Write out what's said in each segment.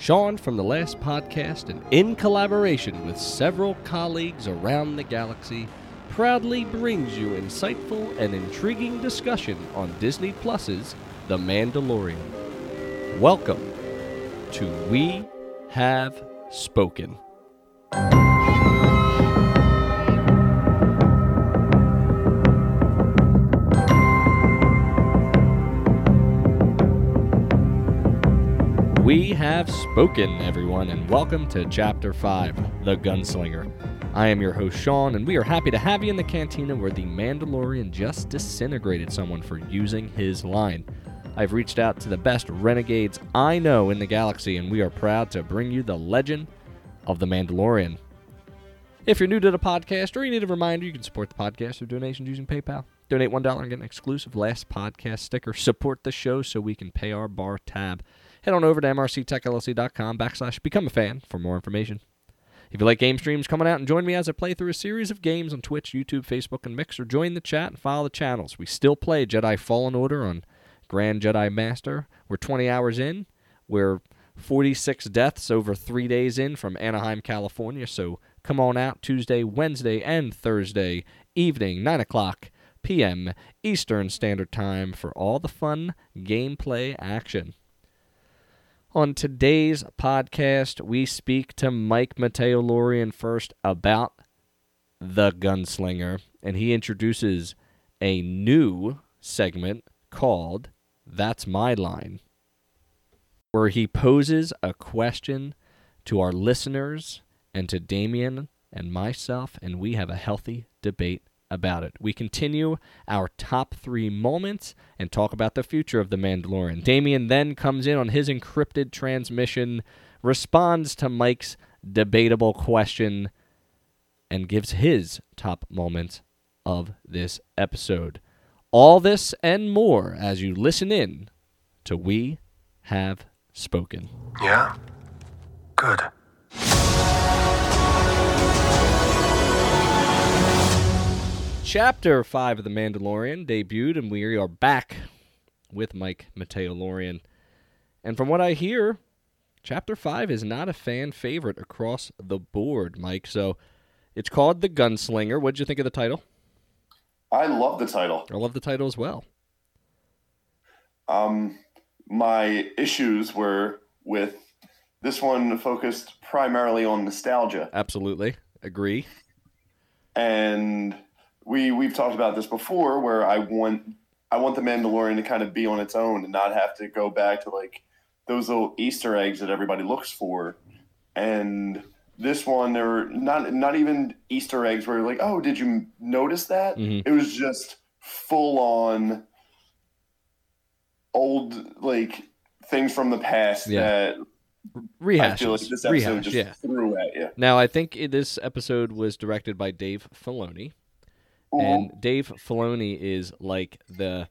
Sean from the last podcast, and in collaboration with several colleagues around the galaxy, proudly brings you insightful and intriguing discussion on Disney Plus's The Mandalorian. Welcome to We Have Spoken. Have spoken, everyone, and welcome to Chapter 5 The Gunslinger. I am your host, Sean, and we are happy to have you in the cantina where the Mandalorian just disintegrated someone for using his line. I've reached out to the best renegades I know in the galaxy, and we are proud to bring you the legend of the Mandalorian. If you're new to the podcast or you need a reminder, you can support the podcast through donations using PayPal. Donate $1 and get an exclusive Last Podcast sticker. Support the show so we can pay our bar tab head on over to mrctechllc.com backslash become a fan for more information. If you like game streams, come on out and join me as I play through a series of games on Twitch, YouTube, Facebook, and Mixer. Join the chat and follow the channels. We still play Jedi Fallen Order on Grand Jedi Master. We're 20 hours in. We're 46 deaths over three days in from Anaheim, California. So come on out Tuesday, Wednesday, and Thursday evening, 9 o'clock p.m. Eastern Standard Time for all the fun gameplay action. On today's podcast, we speak to Mike Mateo Lorian first about the gunslinger, and he introduces a new segment called That's My Line, where he poses a question to our listeners and to Damien and myself, and we have a healthy debate about it. We continue our top three moments and talk about the future of the Mandalorian. Damien then comes in on his encrypted transmission, responds to Mike's debatable question, and gives his top moments of this episode. All this and more as you listen in to We Have Spoken. Yeah? Good. Chapter 5 of The Mandalorian debuted, and we are back with Mike Mateo Lorian. And from what I hear, Chapter 5 is not a fan favorite across the board, Mike. So it's called The Gunslinger. What'd you think of the title? I love the title. I love the title as well. Um, my issues were with this one focused primarily on nostalgia, Absolutely. Agree. and we we've talked about this before, where I want I want the Mandalorian to kind of be on its own and not have to go back to like those little Easter eggs that everybody looks for, and this one there were not not even Easter eggs where you're like, oh, did you notice that? Mhm. It was just full on old like things from the past Yeah. that Rehash. like this episode Rehash, just yeah. threw at you. Now, I think this episode was directed by Dave Filoni. Uh-huh. And Dave Filoni is like the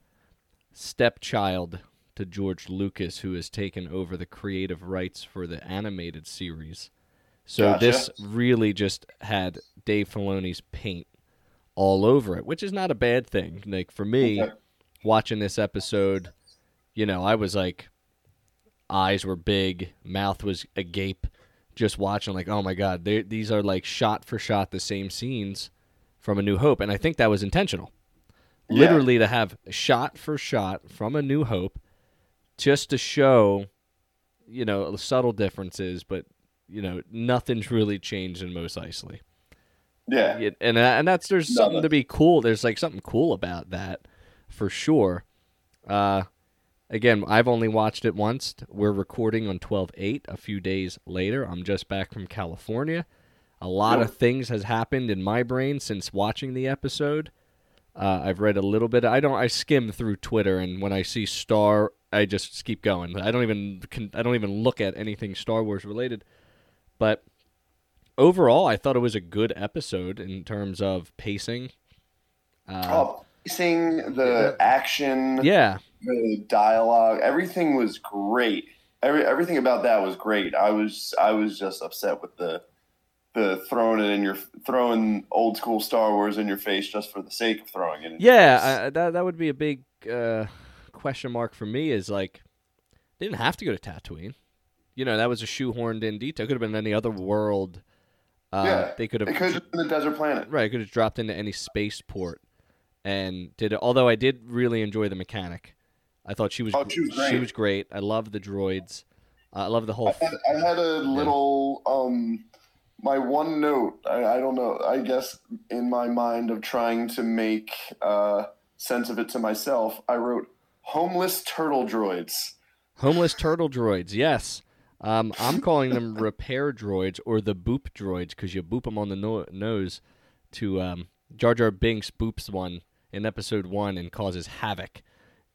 stepchild to George Lucas, who has taken over the creative rights for the animated series. So Gotcha. this really just had Dave Filoni's paint all over it, which is not a bad thing. Like for me, Okay. watching this episode, you know, I was like, eyes were big, mouth was agape, just watching like, oh my god, these are like shot for shot the same scenes from A New Hope, and I think that was intentional. Yeah. Literally to have shot for shot from A New Hope, just to show, you know, subtle differences, but you know, nothing's really changed in Mos Eisley. Yeah. And and that's there's something to be cool. There's like something cool about that, for sure. Uh, again, I've only watched it once. We're recording on twelve eight. A few days later, I'm just back from California. A lot Yep. of things has happened in my brain since watching the episode. Uh, I've read a little bit. I don't. I skim through Twitter, and when I see Star, I just keep going. I don't even. I don't even look at anything Star Wars related. But overall, I thought it was a good episode in terms of pacing. Uh, Oh, pacing, the action, yeah, the dialogue, everything was great. Every, everything about that was great. I was I was just upset with the the throwing it in your throwing old school Star Wars in your face just for the sake of throwing it. In your yeah. I, that that would be a big uh, question mark for me. Is like they didn't have to go to Tatooine. you know that was a shoehorned in detail. Could have been any other world. Uh, Yeah, they could have It could have been a desert planet. right. it Could have dropped into any spaceport and did it. Although I did really enjoy the mechanic. I thought she was Oh, she was she great. was great. I love the droids. Uh, I love the whole. I had, I had a little um my one note I, I don't know i guess in my mind of trying to make uh sense of it to myself i wrote homeless turtle droids Homeless turtle droids, yes. Um, I'm calling them repair droids or the boop droids because you boop them on the no- nose to um, Jar Jar Binks boops one in episode one and causes havoc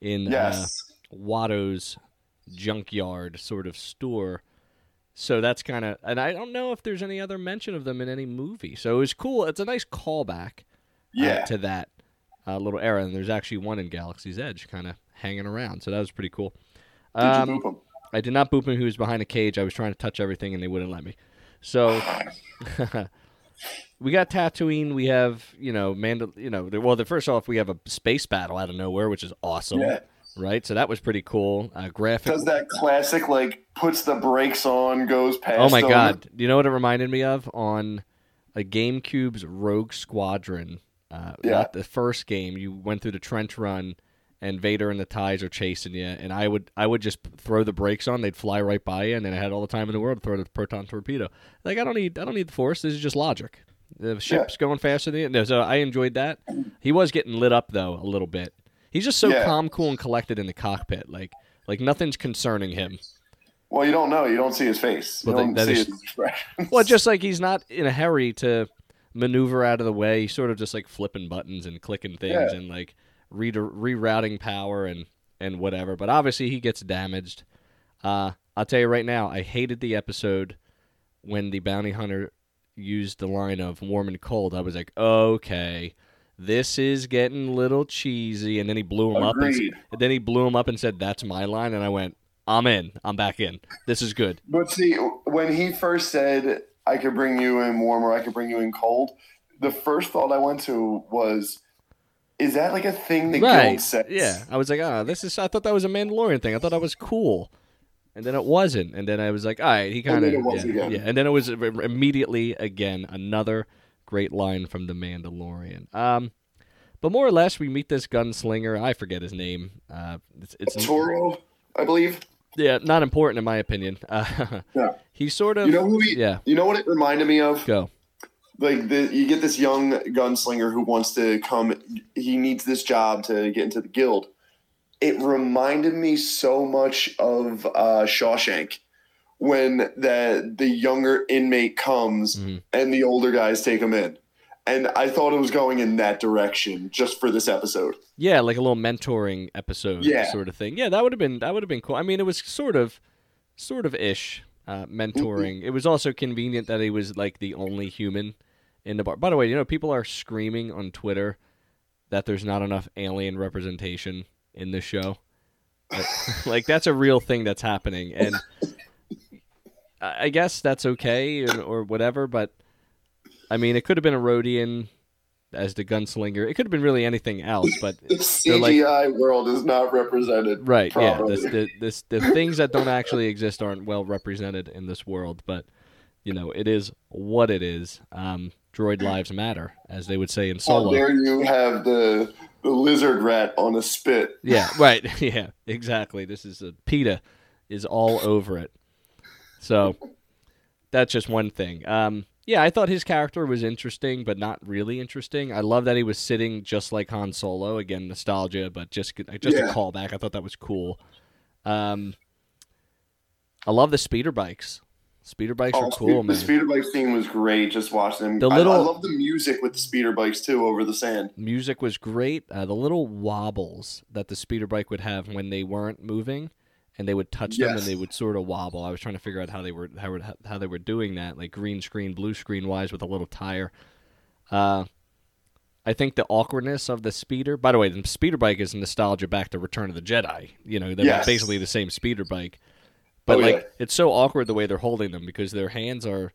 in uh, Watto's junkyard sort of store. So that's kind of, and I don't know if there's any other mention of them in any movie. So it was cool. It's a nice callback uh, yeah to that uh, little era. And there's actually one in Galaxy's Edge kind of hanging around. So that was pretty cool. did Um, you boop them I did not boop him. He was behind a cage. I was trying to touch everything, and they wouldn't let me. So we got Tatooine. We have you know Mandal. You know, well, the first off, we have a space battle out of nowhere, which is awesome, yeah right? So that was pretty cool. Uh, graphic. does that classic like puts the brakes on goes past Oh my them. god! Do you know what it reminded me of on a GameCube's Rogue Squadron? Uh, Yeah. Not the first game. You went through the trench run, and Vader and the Ties are chasing you, and I would I would just throw the brakes on. They'd fly right by you, and then I had all the time in the world to throw the proton torpedo. Like I don't need I don't need the Force. This is just logic. The ship's going faster than you. No, so I enjoyed that. He was getting lit up though a little bit. He's just so Yeah. calm, cool, and collected in the cockpit. Like like nothing's concerning him. well you don't know you don't see his face you Well, that- don't see is- his expression Well, just like he's not in a hurry to maneuver out of the way. He's sort of just like flipping buttons and clicking things Yeah. and like re- rerouting power and and whatever. But obviously he gets damaged. Uh, I'll tell you right now, I hated the episode when the bounty hunter used the line of warm and cold. I was like, okay. This is getting a little cheesy, and then he blew him up. And, Agreed. then he blew him up and said, "That's my line," and I went, "I'm in. I'm back in. This is good." But see, when he first said, I could bring you in warm or I could bring you in cold, the first thought I went to was, is that like a thing that right. guild says? Yeah. I was like, ah, this is. I thought that was a Mandalorian thing. I thought that was cool, and then it wasn't. And then I was like, all right, he kind of. then it was Yeah, yeah. And then it was immediately again another great line from the Mandalorian. Um, but more or less, we meet this gunslinger. I forget his name. Uh, it's, it's Toro, I believe. yeah, not important in my opinion. Uh, Yeah. he's sort of You know who he, yeah. You know what it reminded me of? Go. Like the you get this young gunslinger who wants to come. He needs this job to get into the guild. It reminded me so much of uh, Shawshank when the the younger inmate comes Mhm. and the older guys take him in. And I thought it was going in that direction just for this episode. Yeah, like a little mentoring episode Yeah. sort of thing. Yeah, that would have been that would have been cool. I mean, it was sort of sort of ish uh, mentoring. It was also convenient that he was like the only human in the bar. By the way, you know, people are screaming on Twitter that there's not enough alien representation in this show. Like, like, that's a real thing that's happening and I guess that's okay or, or whatever, but I mean, it could have been a Rodian as the gunslinger. It could have been really anything else, but The They're like- CGI world is not represented. Right. Yeah. properly. This, the, this, the things that don't actually exist aren't well represented in this world, but you know it is what it is. Um, droid lives matter, as they would say in Solo. dare you have the the lizard rat on a spit? yeah. Right. yeah. Exactly. This is a PETA is all over it. So that's just one thing. Um, yeah, I thought his character was interesting, but not really interesting. I love that he was sitting just like Han Solo. Again, nostalgia, but just just Yeah. a callback. I thought that was cool. Um, I love the speeder bikes. Speeder bikes Oh, are cool, the man. speeder bike scene was great. Just watching them. The I- little- I, love the music with the speeder bikes too over the sand. Music was great. Uh, the little wobbles that the speeder bike would have when they weren't moving, and they would touch them and they would sort of wobble. I was trying to figure out how they were how, how they were doing that, like green screen, blue screen wise, with a little tire. Uh, I think the awkwardness of the speeder. By the way, the speeder bike is nostalgia back to Return of the Jedi. You know, they're Yes. basically the same speeder bike, but Oh, like yeah. it's so awkward the way they're holding them because their hands are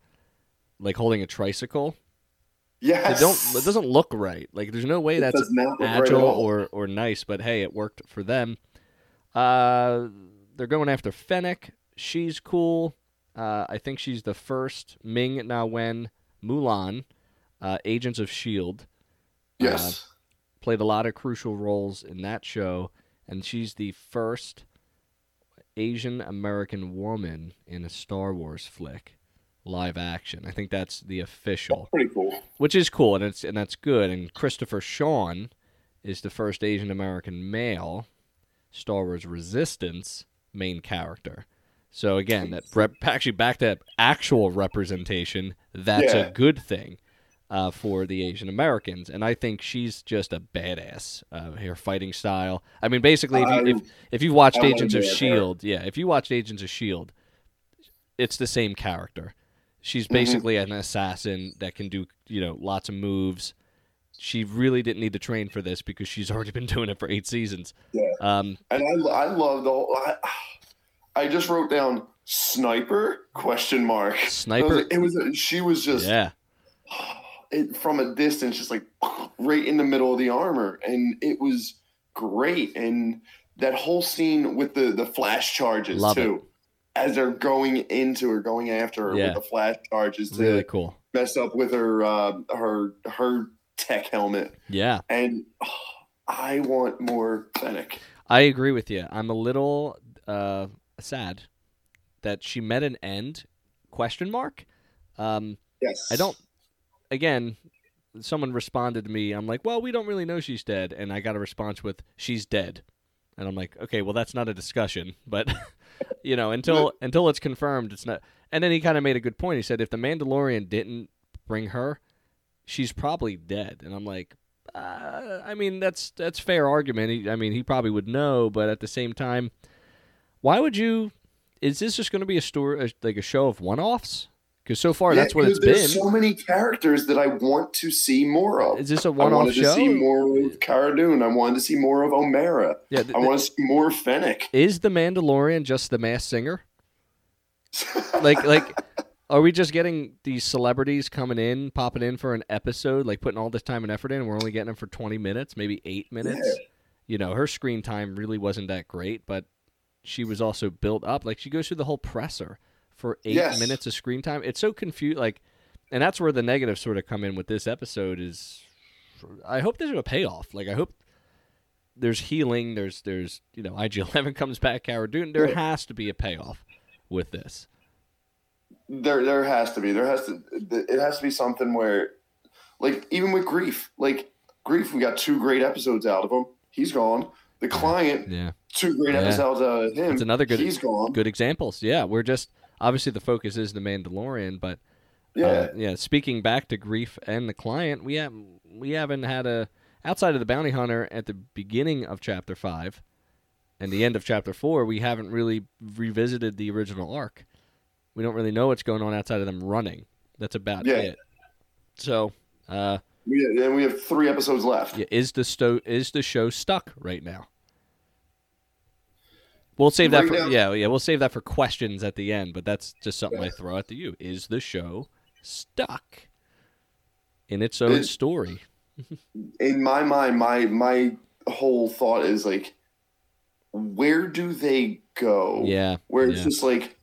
like holding a tricycle. Yes, It don't. It doesn't look right. Like there's no way It that's does not look right at agile all. or or nice. But hey, it worked for them. Uh, they're going after Fennec. she's cool. Uh, I think she's the first Ming Na Wen Mulan, uh, Agents of Shield. Yes. Played a lot of crucial roles in that show, and she's the first Asian American woman in a Star Wars flick, live action. I think that's the official, That's Pretty cool. which is cool, and it's and that's good. And Christopher Sean is the first Asian American male Star Wars Resistance main character. So again, that rep, actually back to actual representation. That's Yeah. a good thing uh, for the Asian Americans, and I think she's just a badass. Uh, her fighting style. I mean, basically, if you, if, if you watched Agents of. Shield, yeah, if you watched Agents of Shield, it's the same character. She's Mm-hmm. basically an assassin that can do you know lots of moves. She really didn't need to train for this because she's already been doing it for eight seasons. Yeah. Um, And I, I love the whole. I, I just wrote down sniper question mark. Sniper? It was. She was just yeah, it, from a distance, just like right in the middle of the armor, and it was great. And that whole scene with the the flash charges Love too, as they're going into her, going after her Yeah. with the flash charges to really cool. mess up with her uh, her her tech helmet. Yeah, And oh, I want more Fennec. I agree with you. I'm a little uh, sad that she met an end question mark. Um, Yes, I don't. Again, someone responded to me. I'm like, well, we don't really know she's dead, and I got a response with, "She's dead," and I'm like, okay, well, that's not a discussion, but you know, until until it's confirmed, it's not. And then he kind of made a good point. He said, if the Mandalorian didn't bring her, she's probably dead, and I'm like. Uh, I mean that's that's fair argument. He, I mean he probably would know, but at the same time, why would you? Is this just going to be a story a, like a show of one-offs? Because so far Yeah, that's what it's been. so many characters that I want to see more of. Is this a one-off show? I wanted to see more of Cara Dune. I wanted to see more of Omera. Yeah, th- I want to see more Fennec. is the Mandalorian just the Masked Singer? Like, like, are we just getting these celebrities coming in, popping in for an episode, like putting all this time and effort in? And we're only getting them for twenty minutes, maybe eight minutes. Yeah. You know, her screen time really wasn't that great, but she was also built up. Like, she goes through the whole presser for eight Yes. minutes of screen time. It's so confused. Like, and that's where the negatives sort of come in with this episode. Is I hope there's a payoff. Like, I hope there's healing. There's there's you know IG Eleven comes back. Cara Dune. There has to be a payoff with this. There, there has to be. There has to. It has to be something where, like, even with grief, like grief, we got two great episodes out of him. He's gone. The client, Yeah, two great Yeah. episodes out of him. It's another good- He's gone. good examples. Yeah, we're just obviously the focus is the Mandalorian, but Yeah. uh, yeah. Speaking back to grief and the client, we have we haven't had a outside of the bounty hunter at the beginning of chapter five and the end of chapter four. We haven't really revisited the original arc. We don't really know what's going on outside of them running. That's about Yeah. it. So, uh, We, and we have three episodes left. Yeah, is the sto- is the show stuck right now? We'll save that for now- yeah yeah we'll save that for questions at the end. But that's just something I throw out to you. Is the show stuck in its own It- story? in my mind, my my whole thought is like, where do they go? Yeah, Where it's yeah. just like,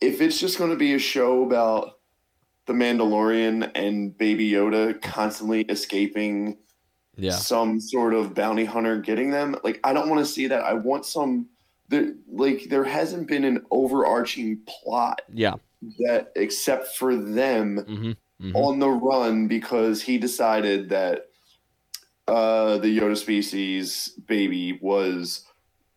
if it's just going to be a show about the Mandalorian and Baby Yoda constantly escaping yeah some sort of bounty hunter getting them, like I don't want to see that. I want some. There, like there hasn't been an overarching plot yeah. that, except for them, hmm hmm on the run because he decided that uh, the Yoda species baby was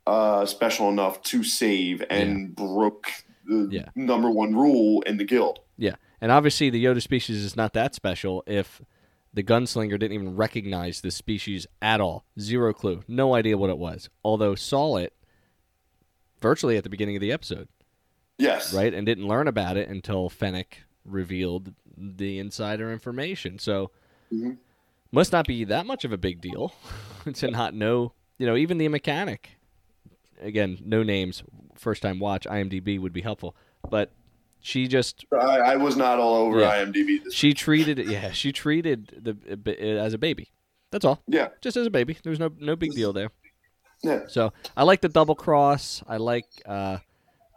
uh, special enough to save and broke the Yeah. number one rule in the guild. Yeah, and obviously the Yoda species is not that special if the gunslinger didn't even recognize the species at all. Zero clue, no idea what it was. Although saw it virtually at the beginning of the episode. Yes. right? And didn't learn about it until Fennec revealed the insider information. So Mhm. must not be that much of a big deal to not know. You know, even the mechanic. Again, no names. First time watch. IMDb would be helpful, but she just I, I was not all over Yeah. IMDb. This she treated it. Yeah, she treated the as a baby. That's all. yeah. Just as a baby. There's no no big deal there. Yeah. So I like the double cross. I like uh,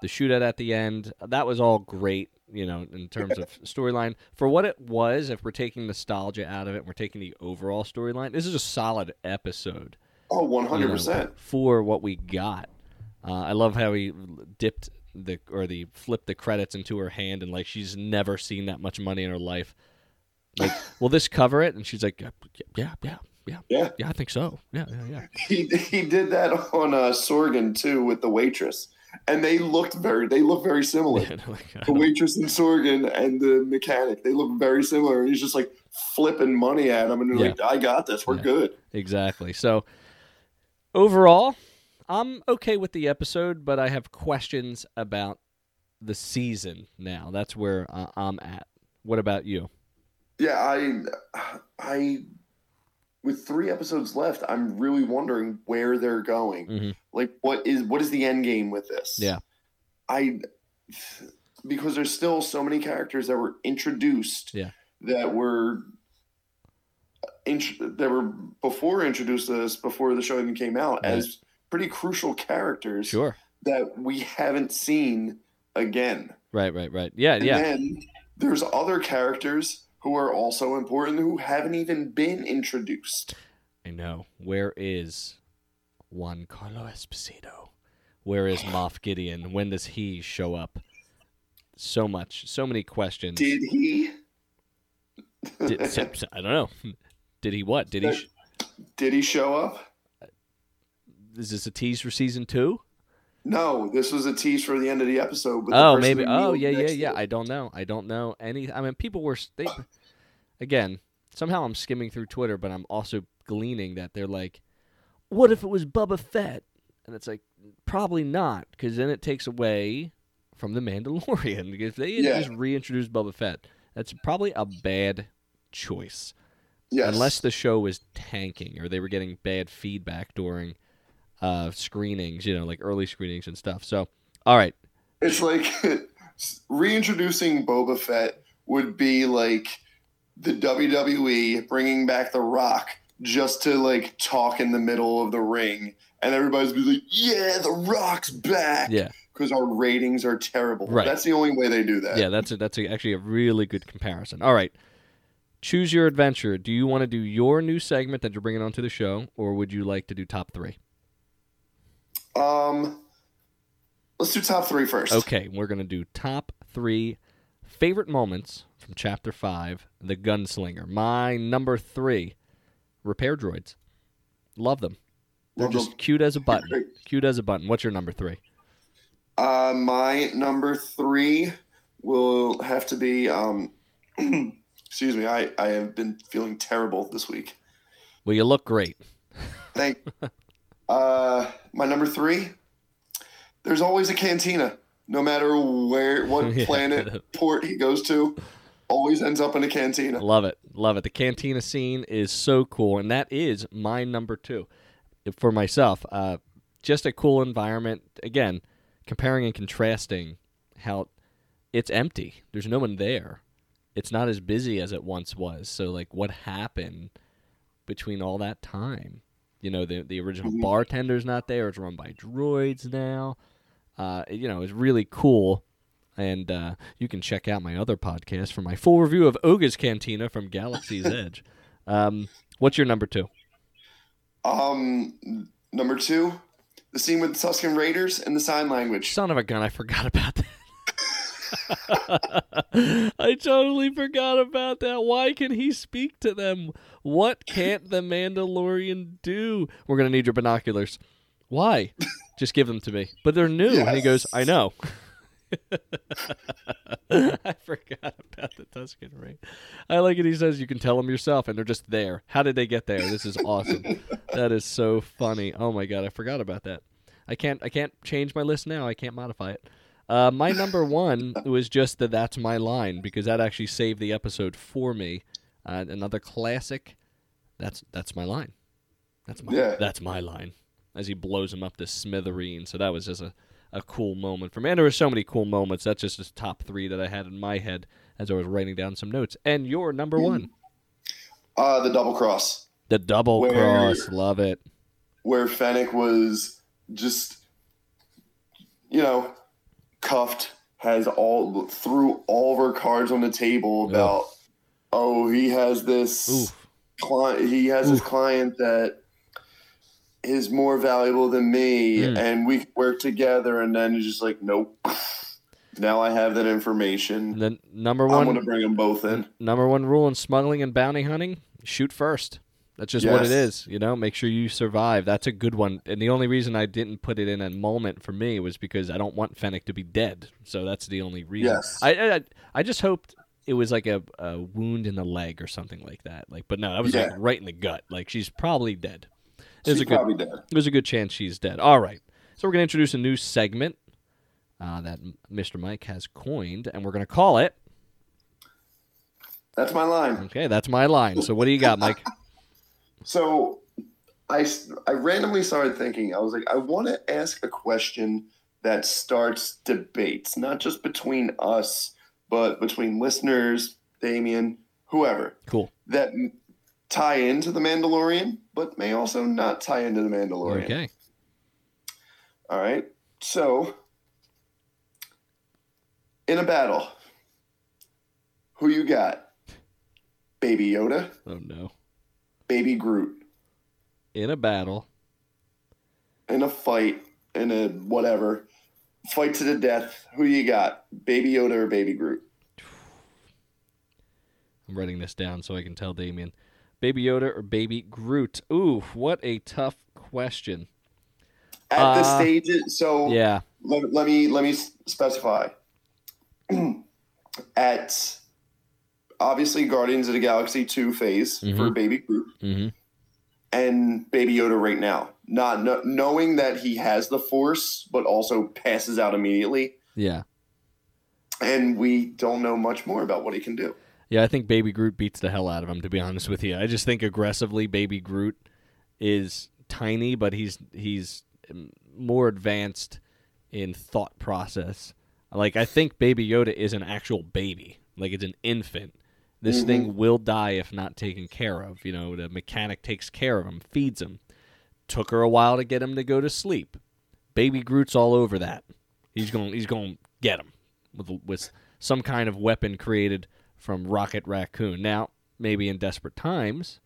the shootout at the end. That was all great, you know, in terms of storyline. For what it was, if we're taking nostalgia out of it, and we're taking the overall storyline. This is a solid episode. Oh, one you hundred know, percent. for what we got. Uh, I love how he dipped the or the flipped the credits into her hand and like she's never seen that much money in her life. Like, will this cover it? And she's like, yeah, yeah, yeah, yeah, Yeah. yeah. I think so. Yeah, yeah, yeah. He he did that on uh, Sorgan too with the waitress, and they looked very they look very similar. Yeah, like, the waitress and Sorgan and the mechanic they look very similar. And he's just like flipping money at him, and they're like, "I got this. We're Yeah. good." exactly. So overall, I'm okay with the episode, but I have questions about the season now. That's where uh, I'm at. What about you? Yeah, I I with three episodes left, I'm really wondering where they're going. Mhm. Like, what is what is the end game with this? Yeah. I because there's still so many characters that were introduced Yeah. that were int- that were before introduced to us before the show even came out Right. as pretty crucial characters Sure. that we haven't seen again. Right, right, right. Yeah, And yeah. then there's other characters who are also important who haven't even been introduced. I know. Where is Giancarlo Esposito? Where is Moff Gideon? When does he show up? So much, so many questions. Did he? Did- I don't know. Did he what? Did he? Sh- Did he show up? is this a tease for season two? No, this was a tease for the end of the episode. But Oh, maybe. Oh, yeah, yeah, yeah. I don't know. I don't know any. I mean, people were. They, again, somehow I'm skimming through Twitter, but I'm also gleaning that they're like, "What if it was Boba Fett?" And it's like, probably not, because then it takes away from the Mandalorian. If they Yeah. just reintroduce Boba Fett, that's probably a bad choice. Yes. Unless the show was tanking or they were getting bad feedback during uh, screenings, you know, like early screenings and stuff. So, all right, It's like reintroducing Boba Fett would be like the WWE bringing back The Rock just to like talk in the middle of the ring, and everybody's be like, "Yeah, The Rock's back." yeah. because our ratings are terrible. Right. That's the only way they do that. Yeah, that's a, that's a, actually a really good comparison. All right, choose your adventure. Do you want to do your new segment that you're bringing onto the show, or would you like to do top three? Um, let's do top three first. Okay, we're gonna do top three favorite moments from Chapter Five, The Gunslinger. My number three, repair droids. Love them. They're Love just them. cute as a button. Cute as a button. What's your number three? Uh, my number three will have to be. Um, excuse me. I I have been feeling terrible this week. Well, you look great. Thank. uh, my number three. There's always a cantina, no matter where, what Yeah. planet, port he goes to. Always ends up in a cantina. Love it. Love it. The cantina scene is so cool, and that is my number two for myself. Uh, just a cool environment. Again, comparing and contrasting how it's empty. There's no one there. It's not as busy as it once was. So, like, what happened between all that time? You know, the the original Mhm. bartender's not there. It's run by droids now. Uh, you know, it's really cool. And uh, you can check out my other podcast for my full review of Oga's Cantina from Galaxy's Edge. Um, what's your number two? Um, number two, the scene with the Tusken Raiders and the sign language. Son of a gun, I forgot about that. I totally forgot about that. Why can he speak to them? What can't the Mandalorian do? We're going to need your binoculars. Why? Just give them to me. But they're new. And he goes, I know. I forgot about the Tusken ring. I like it. He says you can tell them yourself, and they're just there. How did they get there? This is awesome. that is so funny. Oh my god, I forgot about that. I can't. I can't change my list now. I can't modify it. Uh, my number one was just the "That's my line" because that actually saved the episode for me. Uh, another classic. That's that's my line. That's my Yeah. that's my line. As he blows him up to smithereens. So that was just a, a cool moment for me. And there were so many cool moments. That's just the top three that I had in my head as I was writing down some notes. And your number one, Uh, the double cross, the double Where- cross. Love it. where Fennec was just, you know, cuffed, has all threw all of her cards on the table about, oh, he has this Oof. client, he has this client that is more valuable than me, Mm. and we work together. And then he's just like, nope. Now I have that information. The number one. I'm to bring them both in. number one rule in smuggling and bounty hunting: shoot first. That's just what it is, You know, make sure you survive. That's a good one. And the only reason I didn't put it in a moment for me was because I don't want Fennec to be dead. So that's the only reason. Yes. I I, I just hoped it was like a, a wound in the leg or something like that. Like, but no, that was like right in the gut. Like she's probably dead. There's She's a good probably dead. there's a good chance she's dead. All right. So we're going to introduce a new segment uh, that Mr. Mike has coined, and we're going to call it. That's my line. Okay, that's my line. So what do you got, Mike? So I, I randomly started thinking, I was like, I want to ask a question that starts debates, not just between us, but between listeners, Damien, whoever, Cool. that tie into The Mandalorian, but may also not tie into The Mandalorian. Okay. All right. So, in a battle, who you got? Baby Yoda, Oh no. Baby Groot. In a battle, in a fight, in a whatever, fight to the death. Who you got? Baby Yoda or Baby Groot? I'm writing this down so I can tell Damien. Baby Yoda or Baby Groot? Ooh, what a tough question. At the Uh, stage, so Yeah. let, let me let me specify. At obviously Guardians of the Galaxy two phase for Mhm. Baby Groot Mm-hmm. and Baby Yoda right now, not kno- knowing that he has the Force, but also passes out immediately, Yeah. and we don't know much more about what he can do. Yeah, I think Baby Groot beats the hell out of him. To be honest with you, I just think aggressively, Baby Groot is tiny, but he's he's more advanced in thought process. Like I think Baby Yoda is an actual baby, like it's an infant. This Mhm. thing will die if not taken care of. You know, the mechanic takes care of him, feeds him. Took her a while to get him to go to sleep. Baby Groot's all over that. He's going. He's going to get him with with some kind of weapon created from Rocket Raccoon. Now, maybe in desperate times,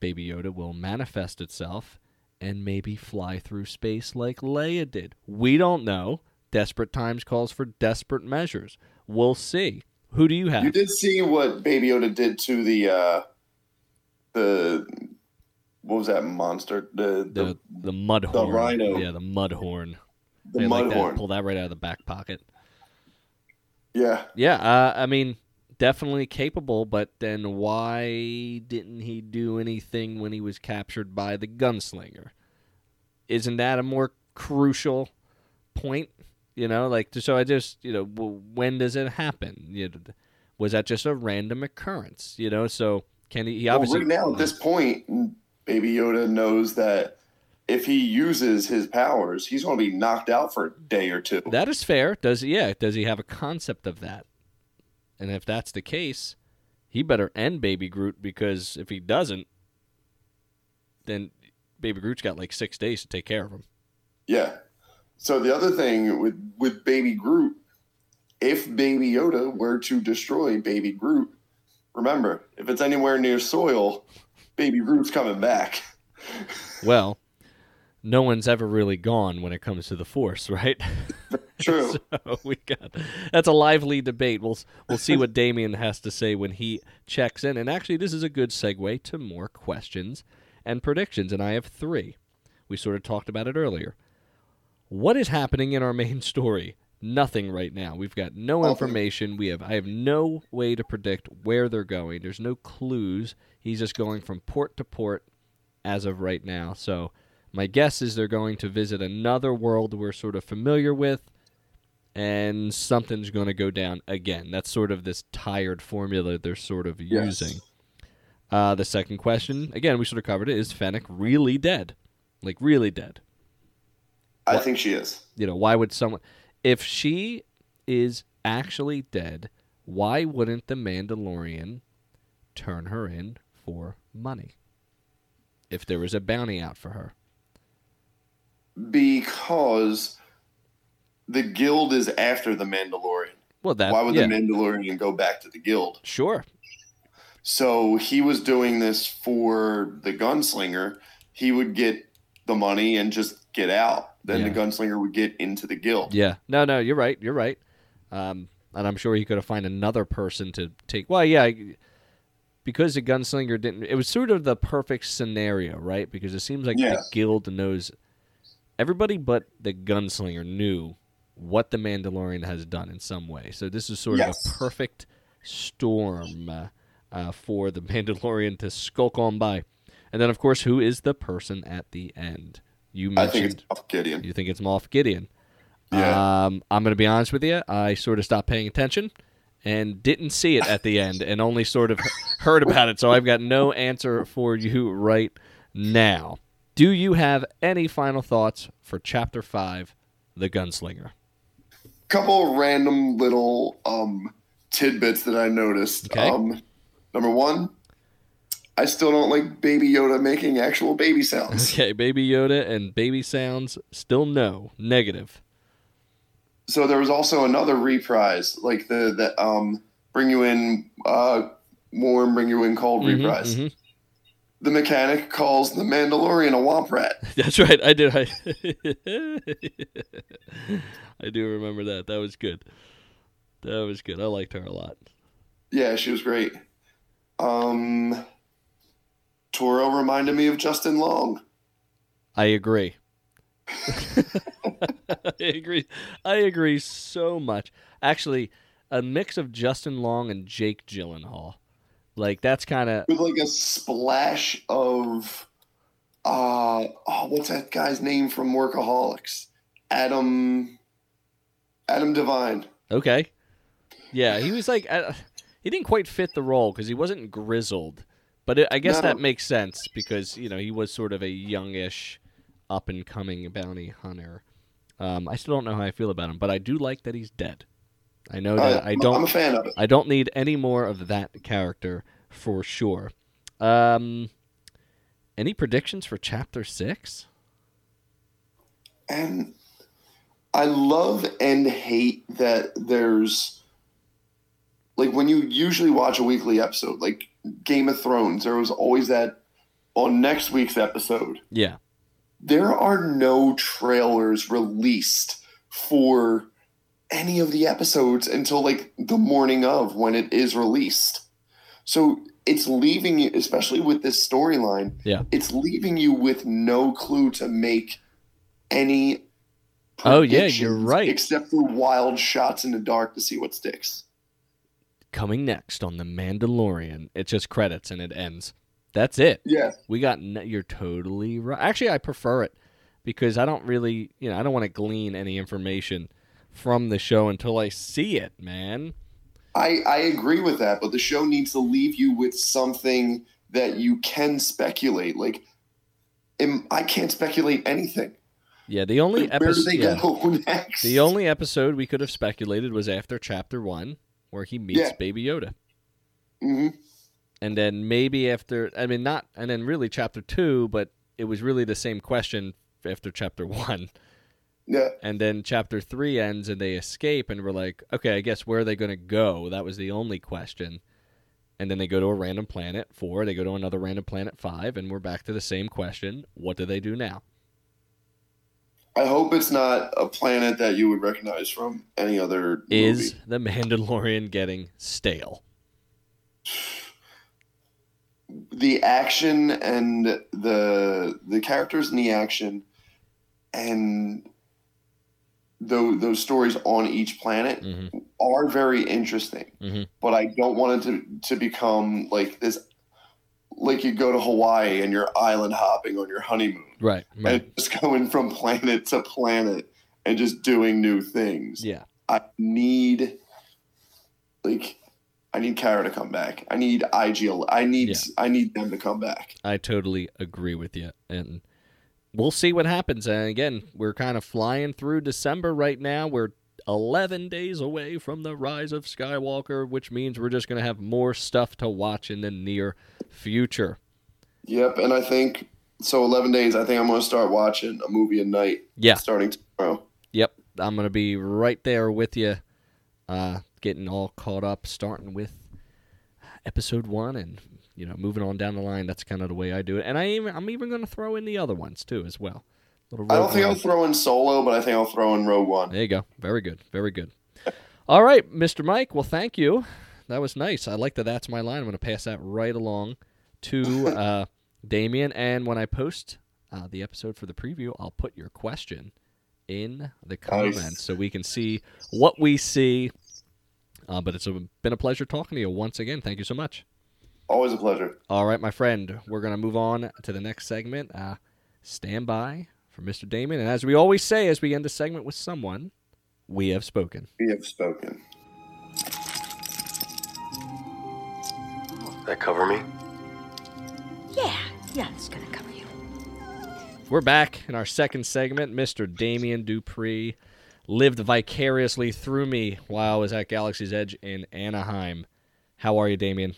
Baby Yoda will manifest itself and maybe fly through space like Leia did. We don't know. Desperate times calls for desperate measures. We'll see. Who do you have? You did see what Baby Yoda did to the uh the what was that monster? The the, the the mudhorn. rhino. Yeah, the mudhorn. the I like that. Pull that right out of the back pocket. yeah. Yeah, uh, I mean, definitely capable, but then why didn't he do anything when he was captured by the gunslinger? Isn't that a more crucial point? You know, like so. I just you know, w- when does it happen? You know, was that just a random occurrence? You know, so can he? he Well, obviously right now at this um, point, Baby Yoda knows that if he uses his powers, he's going to be knocked out for a day or two. That is fair. Does he? yeah? Does he have a concept of that? And if that's the case, he better end Baby Groot because if he doesn't, then Baby Groot's got like six days to take care of him. Yeah. So the other thing with with Baby Groot, if Baby Yoda were to destroy Baby Groot, remember if it's anywhere near soil, Baby Groot's coming back. Well, no one's ever really gone when it comes to the Force, right? True. so we got that's a lively debate. We'll we'll see what Damien has to say when he checks in. And actually, this is a good segue to more questions and predictions. And I have three. We sort of talked about it earlier. What is happening in our main story? Nothing right now. We've got no information. We have I have no way to predict where they're going. There's no clues. He's just going from port to port as of right now. So my guess is they're going to visit another world we're sort of familiar with, and something's going to go down again. That's sort of this tired formula they're sort of Yes. using. Uh, the second question, again, we sort of covered it. Is Fennec really dead? Like really dead? I think she is. You know, why would someone, if she is actually dead, why wouldn't the Mandalorian turn her in for money? If there was a bounty out for her. because the guild is after the Mandalorian. Well, that Why would yeah, the Mandalorian go back to the guild? sure. So he was doing this for the gunslinger. He would get the money and just get out. Then the gunslinger would get into the guild. Yeah. No, no, you're right. You're right. Um, and I'm sure he could have found another person to take. Well, yeah, because the gunslinger didn't. It was sort of the perfect scenario, right? Because it seems like the guild knows everybody, but the gunslinger knew what the Mandalorian has done in some way. So this is sort Yes. of a perfect storm uh, uh, for the Mandalorian to skulk on by. And then, of course, who is the person at the end? You I think mentioned. it's Moff Gideon. You think it's Moff Gideon? Yeah. Um, I'm going to be honest with you. I sort of stopped paying attention and didn't see it at the end, and only sort of heard about it. So I've got no answer for you right now. Do you have any final thoughts for Chapter Five, The Gunslinger? couple of random little um, tidbits that I noticed. Okay. Um, number one, I still don't like Baby Yoda making actual baby sounds. Okay, Baby Yoda and Baby Sounds still no negative. so there was also another reprise, like the the um, bring you in uh, warm, bring you in cold Mhm, reprise. mhm. The mechanic calls the Mandalorian a womp rat. That's right. I did. I, I do remember that. That was good. That was good. I liked her a lot. Yeah, she was great. Um, Toro reminded me of Justin Long. I agree. I agree. I agree so much. Actually, a mix of Justin Long and Jake Gyllenhaal. Like that's kind of with like a splash of uh oh what's that guy's name from workaholics adam adam devine okay. Yeah, he was like uh, he didn't quite fit the role because he wasn't grizzled, but it, I guess No. that makes sense because you know he was sort of a youngish, up and coming bounty hunter. Um, I still don't know how I feel about him, but I do like that he's dead. I know that I i'm don't. a fan of it I don't need any more of that character for sure. Um, any predictions for chapter six? and i love and hate that there's like when you usually watch a weekly episode like game of thrones there was always that on next week's episode Yeah, there are no trailers released for any of the episodes until like the morning of when it is released. So it's leaving you, especially with this storyline, Yeah. it's leaving you with no clue to make any. Oh, yeah, you're right. Except for wild shots in the dark to see what sticks. Coming next on the Mandalorian. It's just credits and it ends. That's it. Yeah, We got. n- You're totally right. Actually, I prefer it because I don't really, you know, I don't want to glean any information from the show until I see it, man. I, I agree with that, but the show needs to leave you with something that you can speculate. Like, im- I can't speculate anything. Yeah, the only Like, where do episode. they Yeah. go next? The only episode we could have speculated was after chapter one, where he meets Yeah. Baby Yoda. hmm And then maybe after, I mean, not, and then really chapter two, but it was really the same question after chapter one. Yeah, And then chapter three ends and they escape, and we're like, okay, I guess where are they going to go? That was the only question. And then they go to a random planet, four, they go to another random planet, five, and we're back to the same question. What do they do now? I hope it's not a planet that you would recognize from any other Is movie. the Mandalorian getting stale? the action and the the characters in the action and those those stories on each planet hmm are very interesting. Mhm. But I don't want it to to become like this. Like you go to Hawaii and you're island hopping on your honeymoon. Right, right. and just going from planet to planet and just doing new things. Yeah. I need like I need Cara to come back. I need IGL. I need Yeah. I need them to come back. I totally agree with you. And we'll see what happens. And again, we're kind of flying through December right now. We're 11 days away from the rise of Skywalker, which means we're just going to have more stuff to watch in the near future. Yep, and I think so 11 days I think I'm going to start watching a movie a night Yeah. starting tomorrow. Yep. I'm gonna be right there with you, uh, getting all caught up, starting with episode one, and you know, moving on down the line. That's kind of the way I do it. And I even I'm even gonna throw in the other ones too as well. I don't Rogue think One. I'll throw in Solo, but I think I'll throw in Rogue One. There you go. Very good. Very good. All right, Mr. Mike. Well, thank you. That was nice. I like that. That's my line. I'm going to pass that right along to uh, Damien. And when I post uh, the episode for the preview, I'll put your question in the comments so we can see what we see. Uh, but it's a, been a pleasure talking to you once again. Thank you so much. Always a pleasure. All right, my friend. We're going to move on to the next segment. Uh, stand by for Mr. Damien. And as we always say, as we end the segment with someone, we have spoken. We have spoken. That cover me? Yeah, yeah, it's gonna cover you. We're back in our second segment. Mr. Damien Dupree lived vicariously through me while I was at Galaxy's Edge in Anaheim. How are you, Damien?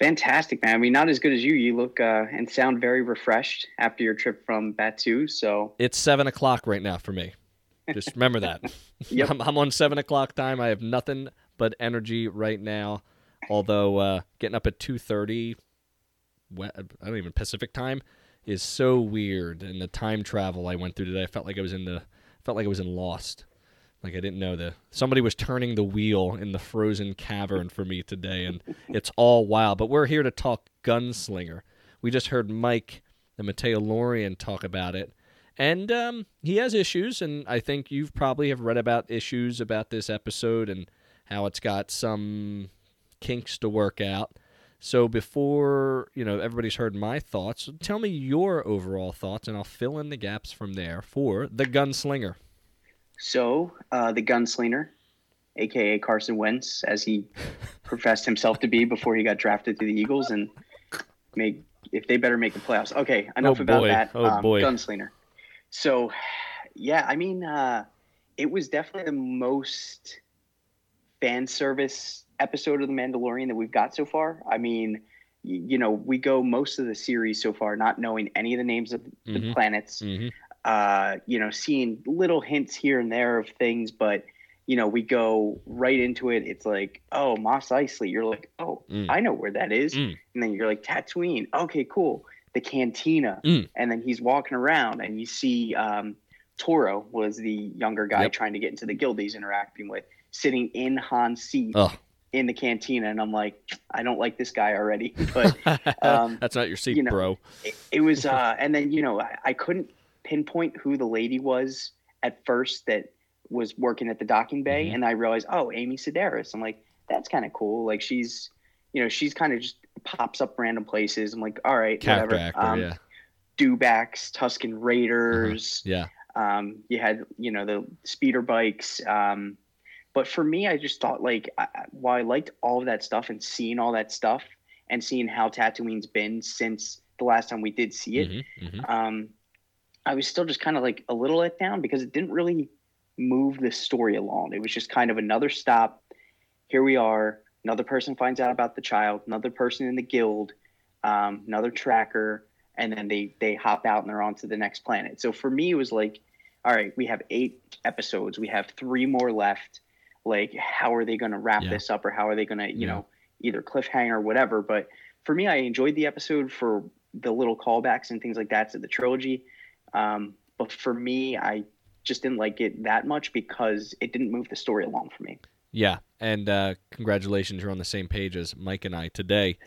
Fantastic, man. I mean, not as good as you. You look uh, and sound very refreshed after your trip from Batuu. So, It's seven o'clock right now for me. Just remember that. Yep. I'm, I'm on seven o'clock time. I have nothing but energy right now. Although uh, getting up at two thirty, I don't even Pacific time, is so weird. And the time travel I went through today, I felt like I was in the felt like I was in Lost. Like I didn't know the somebody was turning the wheel in the frozen cavern for me today, and it's all wild. But we're here to talk Gunslinger. We just heard Mike and Mateo Lorian talk about it, and um, he has issues. And I think you've probably have read about issues about this episode and how it's got some kinks to work out. So before you know everybody's heard my thoughts, tell me your overall thoughts, and I'll fill in the gaps from there for the Gunslinger. So uh, the gunslinger, aka Carson Wentz, as he professed himself to be before he got drafted to the Eagles, and make if they better make the playoffs. Okay, enough Oh, about that. Oh, um, boy. Gunslinger. So, yeah, I mean, uh, it was definitely the most fan service episode of The Mandalorian that we've got so far. I mean, y- you know, we go most of the series so far not knowing any of the names of the Mhm. planets, Mm-hmm. Uh, you know, seeing little hints here and there of things, but you know, we go right into it. It's like, oh, Mos Eisley. You're like, oh, Mm. I know where that is. Mm. And then you're like, Tatooine. Okay, cool. The cantina. Mm. And then he's walking around, and you see um, Toro was the younger guy Yep. trying to get into the guild he's interacting with, sitting in Han's seat Oh, in the cantina. And I'm like, I don't like this guy already. But Um, that's not your seat, you know, bro. it, it was uh and then you know I, I couldn't pinpoint who the lady was at first that was working at the docking bay Mhm. and i realized oh amy sedaris. I'm like that's kind of cool. Like she's you know she's kind of just pops up random places. I'm like all right Character whatever. actor, um, yeah, Tusken Raiders. Yeah. um, you had you know the speeder bikes. Um, but for me i just thought like I, while i liked all of that stuff and seeing all that stuff and seeing how tatooine's been since the last time we did see it hmm hmm um, i was still just kind of like a little let down because it didn't really move the story along. It was just kind of another stop. Here we are. Another person finds out about the child. Another person in the guild. Um, another tracker. And then they they hop out and they're on to the next planet. So for me it was like all right we have eight episodes. We have three more left. Like how are they going to wrap Yeah. this up or how are they going to you Yeah. know either cliffhanger or whatever? But for me i enjoyed the episode for the little callbacks and things like that to the trilogy um, but for me i just didn't like it that much because it didn't move the story along for me Yeah, and uh, congratulations, you're on the same page as Mike and I today.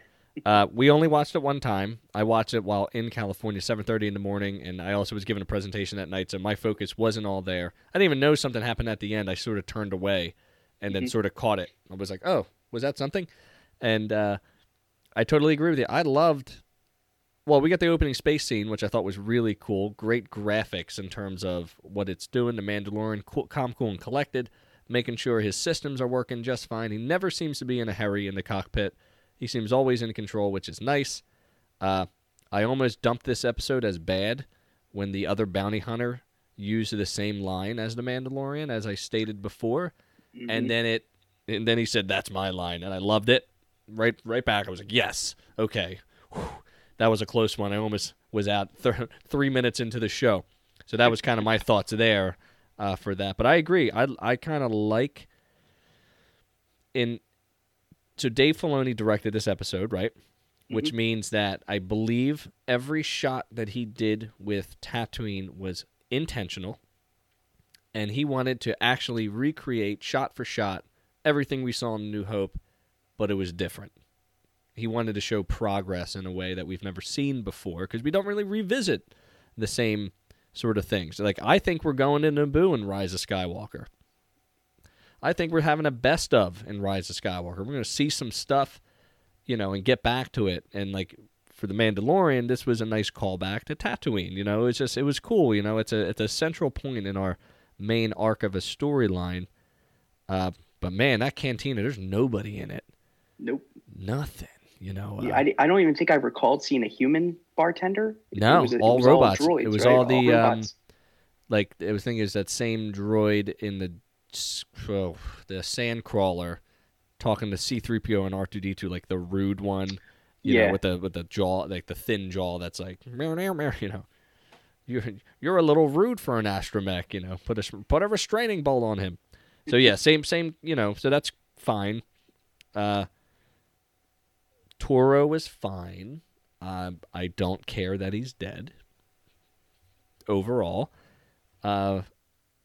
Uh, we only watched it one time. I watched it while in California, 7:30 in the morning, and I also was given a presentation that night, so my focus wasn't all there. I didn't even know something happened at the end. I sort of turned away, and then Mhm. sort of caught it. I was like, "Oh, was that something?" And uh, I totally agree with you. I loved. Well, we got the opening space scene, which I thought was really cool. Great graphics in terms of what it's doing. The Mandalorian, cool, calm, cool, and collected making sure his systems are working just fine. He never seems to be in a hurry in the cockpit. He seems always in control, which is nice. Uh, I almost dumped this episode as bad when the other bounty hunter used the same line as the Mandalorian, as I stated before, Mm-hmm. and then it, and then he said, "That's my line," and I loved it. Right, right back. I was like, "Yes, okay." Whew. That was a close one. I almost was out th- three minutes into the show, so that was kind of my thoughts there. uh, for that. But I agree. I I kind of like in so Dave Filoni directed this episode, right? Which means that I believe every shot that he did with Tatooine was intentional, and he wanted to actually recreate shot for shot everything we saw in New Hope, but it was different. He wanted to show progress in a way that we've never seen before because we don't really revisit the same sort of things. Like I think we're going to Naboo and Rise of Skywalker. I think we're having a best of in Rise of Skywalker. We're going to see some stuff, you know, and get back to it. And like for the Mandalorian, this was a nice callback to Tatooine. You know, it's just it was cool. You know, it's a it's a central point in our main arc of a storyline. Uh, but man, that cantina, there's nobody in it. Nope. Nothing. You know. Uh, I, I don't even think I recalled seeing a human bartender. No, It was- all robots. droids, It was right? all the, um, like I was thinking is that same droid in the oh, the Sandcrawler talking to C3PO and R2D2 like the rude one, you Yeah. know, with the with the jaw like the thin jaw that's like meow, meow, meow, you know. You're you're a little rude for an astromech, you know. Put a put a restraining bolt on him. So yeah, same same, you know. So that's fine. Uh, Toro was fine. Uh, I don't care that he's dead. Overall, uh,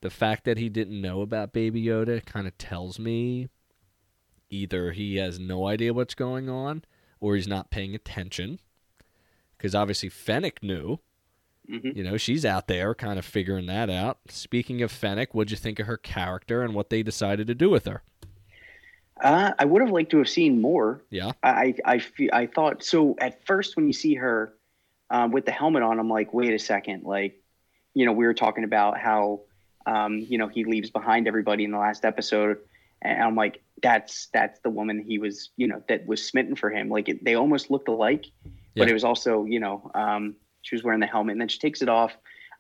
the fact that he didn't know about Baby Yoda kind of tells me either he has no idea what's going on or he's not paying attention. Because obviously Fennec knew. Mhm. You know, she's out there kind of figuring that out. Speaking of Fennec, what'd you think of her character and what they decided to do with her? Uh, I would have liked to have seen more. Yeah. I I I thought so at first when you see her um, with the helmet on, I'm like, wait a second, like, you know, we were talking about how, um, you know, he leaves behind everybody in the last episode, and I'm like, that's that's the woman he was, you know, that was smitten for him. Like it, they almost looked alike, but it was also, you know, um, she was wearing the helmet and then she takes it off.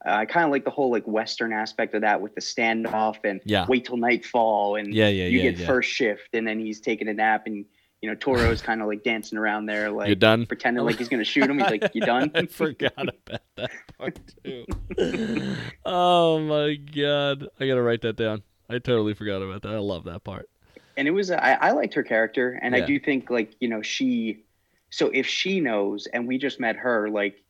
Uh, I kind of like the whole like Western aspect of that with the standoff and Yeah. wait till nightfall and Yeah, yeah, you yeah, get yeah. first shift and then he's taking a nap and you know Toro's kind of like dancing around there like You're done? pretending like he's gonna shoot him. He's like, "You done?" I forgot about that part too. oh my god. I gotta write that down. I totally forgot about that. I love that part. and it was I, I liked her character, and. I do think like you know she. So if she knows, and we just met her, like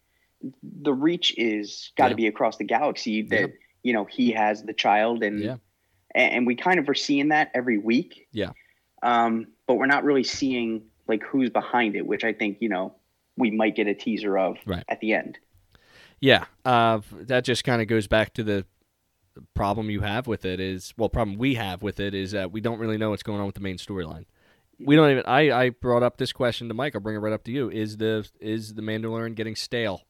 the reach is got to Yeah. be across the galaxy that Yeah. you know he has the child, and Yeah. and, we kind of are seeing that every week. Yeah. Um, but we're not really seeing like who's behind it, which I think you know we might get a teaser of Right. at the end. Yeah. Uh, that just kind of goes back to the the problem you have with it is well, problem we have with it is that we don't really know what's going on with the main storyline. We don't even. I, I brought up this question to Mike. I'll bring it right up to you. Is the is the Mandalorian getting stale?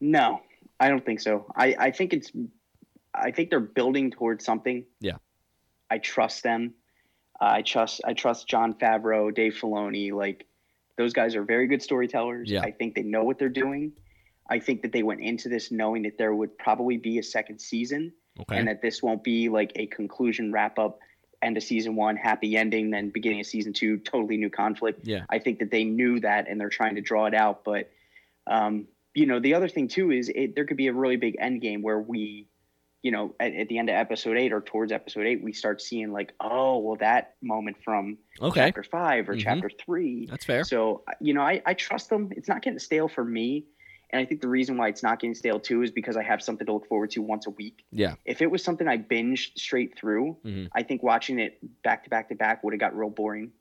No, I don't think so. I, I think it's I think they're building towards something. Yeah. I trust them. Uh, I trust I trust Jon Favreau, Dave Filoni. Like those guys are very good storytellers. Yeah. I think they know what they're doing. I think that they went into this knowing that there would probably be a second season Okay. and that this won't be like a conclusion wrap up end of season one happy ending then beginning of season two totally new conflict yeah. I think that they knew that and they're trying to draw it out. But um, you know, the other thing too is it, there could be a really big end game where we, you know, at, at the end of episode eight or towards episode eight, we start seeing like, oh, well, that moment from Okay. chapter five or Mhm. chapter three. That's fair. So you know, I, I trust them. It's not getting stale for me. And I think the reason why it's not getting stale too is because I have something to look forward to once a week. Yeah. If it was something I binged straight through, Mhm. I think watching it back to back to back would have got real boring.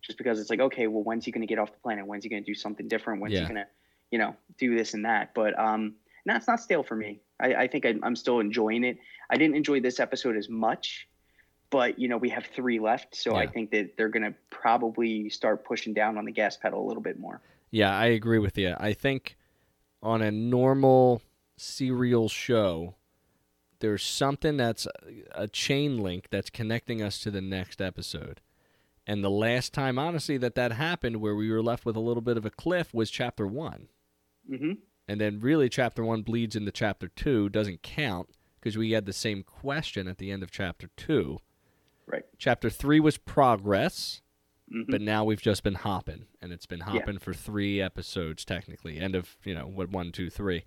Just because it's like, okay, well, when's he going to get off the planet? When's he going to do something different? When's Yeah. he going to, you know, do this and that? But um, no, it's not stale for me. I, I think I, I'm still enjoying it. I didn't enjoy this episode as much, but you know, we have three left, so I think that they're going to probably start pushing down on the gas pedal a little bit more. Yeah, I agree with you. I think on a normal serial show, there's something that's a chain link that's connecting us to the next episode. And the last time, honestly, that that happened, where we were left with a little bit of a cliff, was chapter one. Hmm And then, really, chapter one bleeds into chapter two, doesn't count because we had the same question at the end of chapter two. Right. Chapter three was progress hmm but now we've just been hopping and it's been hopping for three episodes technically end of you know what one two three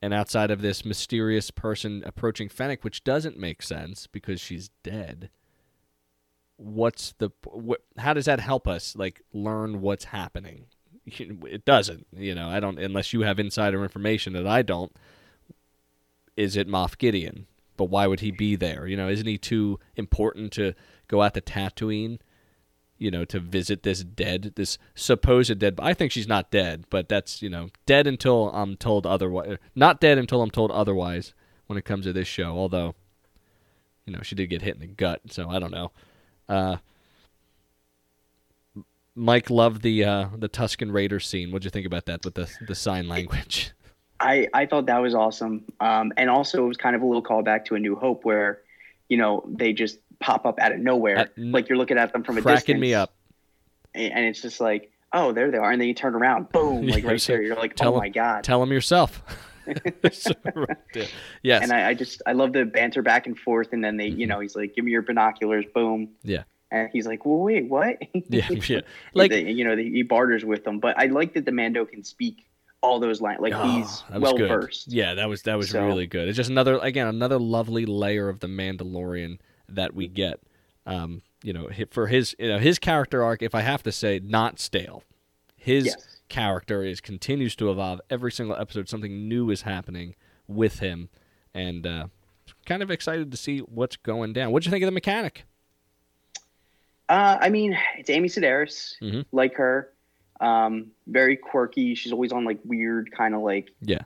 and outside of this mysterious person approaching Fennec, which doesn't make sense because she's dead. What's the what, how does that help us like learn what's happening? It doesn't, you know. I don't unless you have insider information that I don't. Is it Moff Gideon? But why would he be there? You know, isn't he too important to go out to Tatooine? You know, to visit this dead, this supposed dead. I think she's not dead, but that's you know dead until I'm told otherwise. Not dead until I'm told otherwise when it comes to this show. Although, you know, she did get hit in the gut, so I don't know. Uh, Mike loved the uh, the Tusken Raider scene. What'd you think about that with the the sign language? I, I thought that was awesome. Um, and also, it was kind of a little callback to A New Hope where, you know, they just pop up out of nowhere. At- like you're looking at them from a Cracking distance. me up. And it's just like, oh, there they are. And then you turn around, boom, like right there. You're like, tell oh 'em- my God. Tell him yourself. Right yes. and I, I just, I love the banter back and forth. And then they, you know, he's like, give me your binoculars, boom. Mm-hmm. Yeah. And he's like, well, wait, what? yeah, yeah. Like you know, he barters with them. But I like that the Mando can speak all those lines. Like Oh, he's well good. versed. Yeah, that was that was So- really good. It's just another again another lovely layer of the Mandalorian that we get. Um, you know, for his you know his character arc, if I have to say, not stale. His Yes. character is continues to evolve every single episode. Something new is happening with him, and uh, kind of excited to see what's going down. What'd you think of the mechanic? Uh, I mean, it's Amy Sedaris, Mhm. like her. Um, very quirky. She's always on like weird, kind of like Yeah.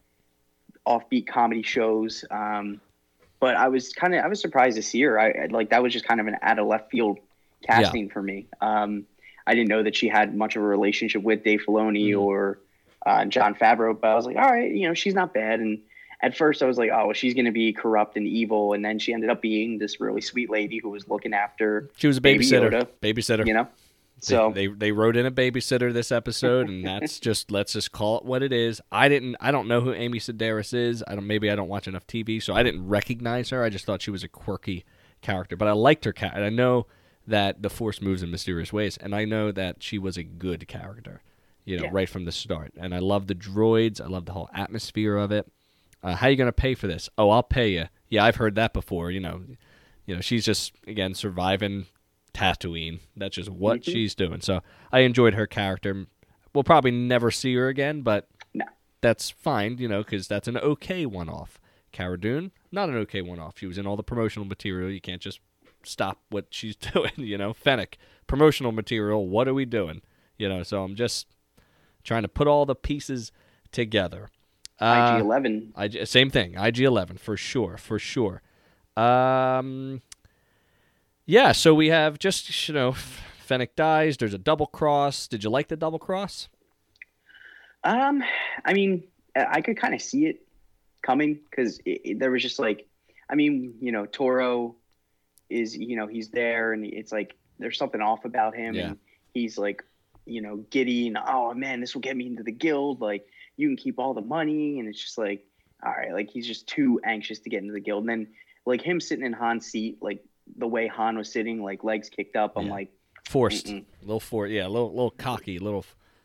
offbeat comedy shows. Um, but I was kind of I was surprised to see her. I like that was just kind of an out of left field casting for me. Um, I didn't know that she had much of a relationship with Dave Filoni Mhm. or uh, Jon Favreau, but I was like, all right, you know, she's not bad. And at first, I was like, oh, well, she's going to be corrupt and evil, and then she ended up being this really sweet lady who was looking after She was a Baby babysitter. Yoda. Babysitter. you know. They- So they, they wrote in a babysitter this episode, and that's just let's just call it what it is. I didn't I don't know who Amy Sedaris is. I don't maybe I don't watch enough TV, so I didn't recognize her. I just thought she was a quirky character, but I liked her. Ca- and I know that the Force moves in mysterious ways, and I know that she was a good character, you know, Yeah. right from the start. And I love the droids. I love the whole atmosphere of it. Uh, how you gonna pay for this? Oh, I'll pay you. Yeah, I've heard that before. You know, you know, she's just again surviving Tatooine. That's just what Mhm. she's doing. So I enjoyed her character. We'll probably never see her again, but No. that's fine, you know, because that's an okay one-off. Cara Dune, not an okay one-off. She was in all the promotional material. You can't just stop what she's doing, you know. Fennec, promotional material. What are we doing? You know. So I'm just trying to put all the pieces together. Uh, IG Eleven. IG, same thing. IG Eleven for sure, for sure. Um, yeah. So we have just you know, Fennec dies. There's a double cross. Did you like the double cross? Um, I mean, I I could kind of see it coming because there was just like, I mean, you know, Toro is, you know, he's there and it's like there's something off about him, Yeah. and he's like, you know, giddy and oh man, this will get me into the guild. Like you can keep all the money, and it's just like, all right, like he's just too anxious to get into the guild. And then like him sitting in Han's seat, like the way Han was sitting, like legs kicked up. I'm Yeah. like, Forced, Mm-mm. a little for yeah, a little little cocky, a little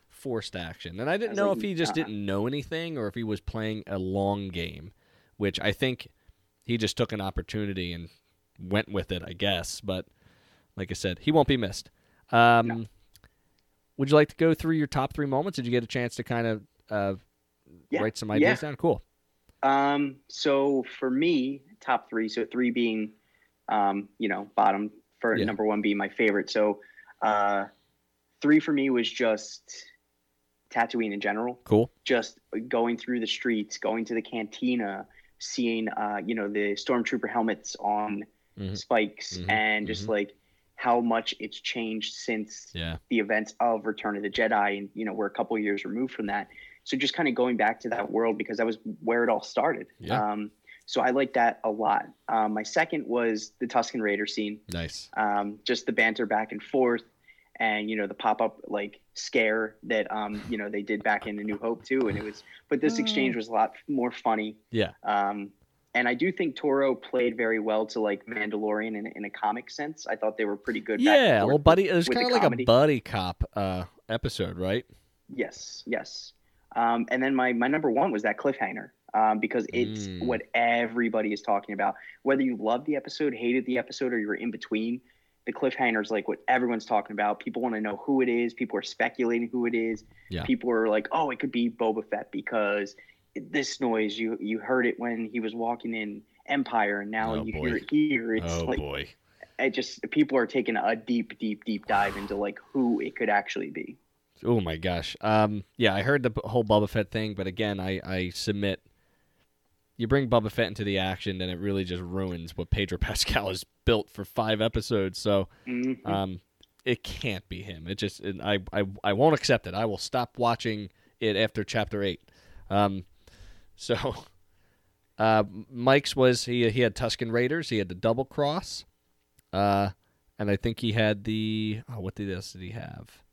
forced action. And I didn't was know like, if he just uh-uh. didn't know anything or if he was playing a long game, which I think he just took an opportunity and went with it, I guess. But like I said, he won't be missed. Um, No. Would you like to go through your top three moments? Did you get a chance to kind of uh, Yeah, write some ideas yeah. down? Cool. Um, so for me, top three, so three being, um, you know, bottom for Yeah. number one being my favorite. So, uh, three for me was just Tatooine in general, Cool. just going through the streets, going to the cantina, seeing, uh, you know, the stormtrooper helmets on Mhm. spikes Mhm. and just Mhm. like how much it's changed since Yeah. the events of Return of the Jedi, and you know we're a couple years removed from that. So just kind of going back to that world because that was where it all started. Yeah. Um, so I like that a lot. Um, my second was the Tusken Raider scene, Nice. um, just the banter back and forth, and you know the pop up like scare that um, you know they did back in A New Hope too, and it was. But this exchange was a lot more funny. Yeah. Um, and I do think Toro played very well to like Mandalorian in, in a comic sense. I thought they were pretty good. Yeah, well, buddy. It was kind of like comedy. a buddy cop uh, episode, right? Yes, yes. Um, and then my my number one was that cliffhanger. um, because it's Mm. what everybody is talking about. Whether you love the episode, hated the episode, or you're in between, the cliffhanger is like what everyone's talking about. People want to know who it is. People are speculating who it is. Yeah. People are like, "Oh, it could be Boba Fett because this noise you you heard it when he was walking in Empire, and now Oh, you boy. hear it here." It's oh like boy. it just people are taking a deep, deep, deep dive into like who it could actually be. Oh my gosh. Um, yeah, I heard the whole Boba Fett thing, but again, I, I submit. You bring Boba Fett into the action, and it really just ruins what Pedro Pascal has built for five episodes. So, Mhm. um, it can't be him. It just, it, I, I, I won't accept it. I will stop watching it after chapter eight. Um, so, uh, Mike's was he he had Tusken Raiders. He had the double cross, uh, and I think he had the oh, what did else did he have?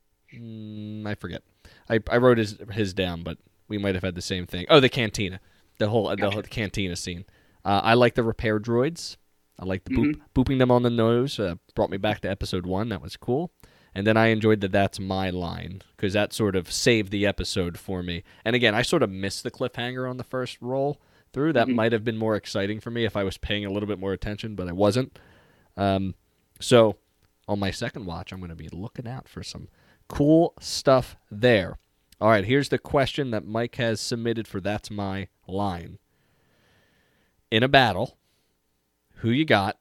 Mm, I forget. I, I wrote his his down, but we might have had the same thing. Oh, the cantina, the whole the, whole cantina scene. Uh, I like the repair droids. I like the boop, booping them on the nose. Uh, brought me back to episode one. That was cool. And then I enjoyed that that's my line because that sort of saved the episode for me. And again, I sort of missed the cliffhanger on the first roll through. That might have been more exciting for me if I was paying a little bit more attention, but I wasn't. Um, so on my second watch, I'm going to be looking out for some cool stuff there. All right, here's the question that Mike has submitted for That's My Line. In a battle, who you got,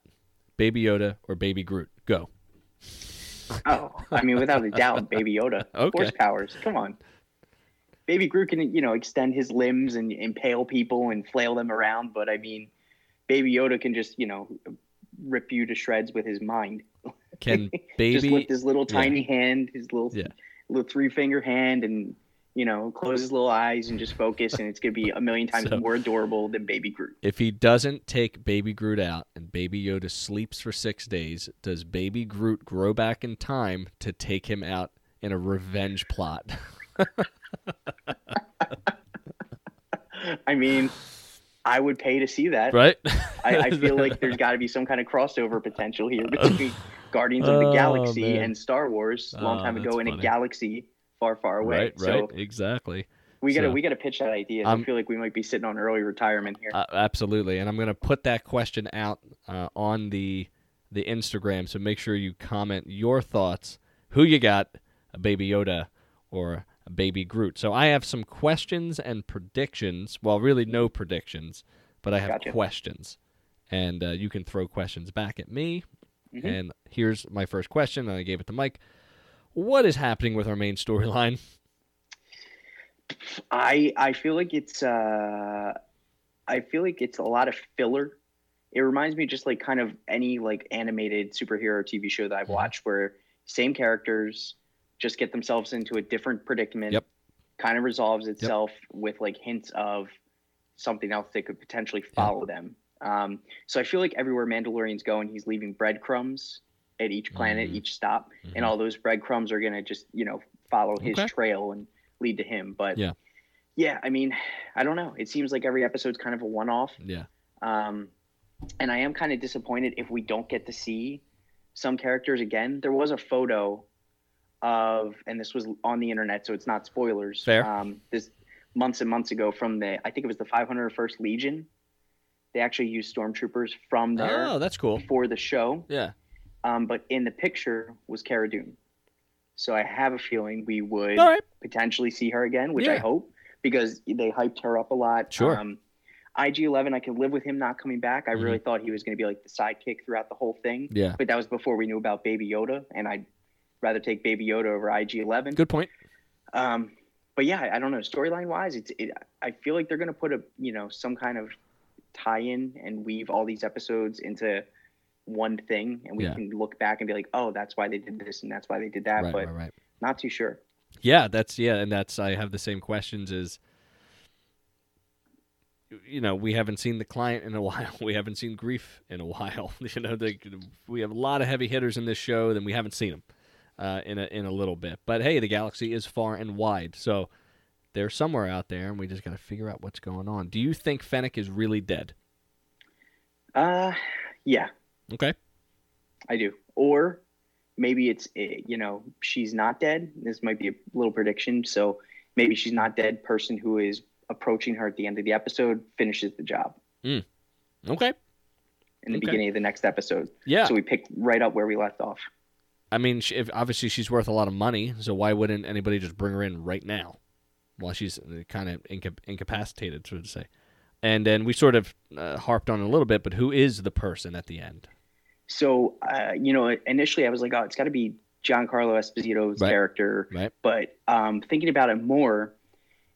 Baby Yoda or Baby Groot? Go. Oh, I mean, without a doubt, Baby Yoda. Okay. Force powers. Come on. Baby Groot can, you know, extend his limbs and impale people and flail them around, but I mean, Baby Yoda can just, you know, rip you to shreds with his mind. Can just Baby lift his little yeah. tiny hand, his little Yeah. little three finger hand, and you know, close his little eyes and just focus, and it's gonna be a million times So- more adorable than Baby Groot. if he doesn't take Baby Groot out and Baby Yoda sleeps for six days, does Baby Groot grow back in time to take him out in a revenge plot? I mean, I would pay to see that. right? I, I feel like there's got to be some kind of crossover potential here between Guardians of the Oh, Galaxy man. and Star Wars a long Oh, time ago in a galaxy far, far away. right, so right, exactly. we gotta So- we gotta pitch that idea. I feel like we might be sitting on early retirement here. Uh, absolutely, and I'm going to put that question out uh, on the the Instagram. So make sure you comment your thoughts. Who you got, a Baby Yoda or Baby Groot? So I have some questions and predictions. Well, really no predictions, but I have Gotcha. questions, and uh, you can throw questions back at me. Mhm. And here's my first question, and I gave it to Mike. What is happening with our main storyline? I I feel like it's uh I feel like it's a lot of filler. It reminds me just like kind of any like animated superhero TV show that I've Mhm. watched where same characters just get themselves into a different predicament. Yep. Kind of resolves itself with like hints of something else that could potentially follow them. Um, so I feel like everywhere Mandalorian's going, he's leaving breadcrumbs at each planet, Mhm. each stop, Mhm. and all those breadcrumbs are gonna just you know follow his Okay. trail and lead to him. But Yeah. yeah, I mean, I don't know. It seems like every episode's kind of a one-off, Yeah, um, and I am kind of disappointed if we don't get to see some characters again. There was a photo of, and this was on the internet, so it's not spoilers. Fair. Um, this months and months ago from the, I think it was the 501st Legion. They actually used stormtroopers from there Oh, that's cool. for the show. Yeah. Um, but in the picture was Cara Dune. So I have a feeling we would right. potentially see her again, which I hope because they hyped her up a lot. Sure. Um, IG11, I could live with him not coming back. I really thought he was going to be like the sidekick throughout the whole thing. Mm-hmm. Yeah. But that was before we knew about Baby Yoda, and I'd rather take Baby Yoda over IG11. Good point. Um, but yeah, I don't know. Storyline wise, it's it, I feel like they're going to put a you know some kind of tie-in and weave all these episodes into one thing, and we Yeah. can look back and be like, oh, that's why they did this and that's why they did that. Right, but right, right. not too sure. Yeah, that's yeah, and that's I have the same questions as you know, we haven't seen the client in a while. We haven't seen Greef in a while. You know, they, we have a lot of heavy hitters in this show, then we haven't seen them uh, in a in a little bit. But hey, the galaxy is far and wide, so they're somewhere out there, and we just got to figure out what's going on. Do you think Fennec is really dead? Uh, yeah, Okay. I do. Or maybe it's eh, you know she's not dead. This might be a little prediction. So maybe she's not dead. Person who is approaching her at the end of the episode finishes the job Okay. in the Okay. beginning of the next episode. Yeah. So we picked right up where we left off. I mean, she, if, obviously she's worth a lot of money, so why wouldn't anybody just bring her in right now while she's kind of inca- incapacitated, so to say? And then we sort of uh, harped on it a little bit, but who is the person at the end? So, uh, you know, initially I was like, oh, it's got to be Giancarlo Esposito's Right. character. Right. But um, thinking about it more,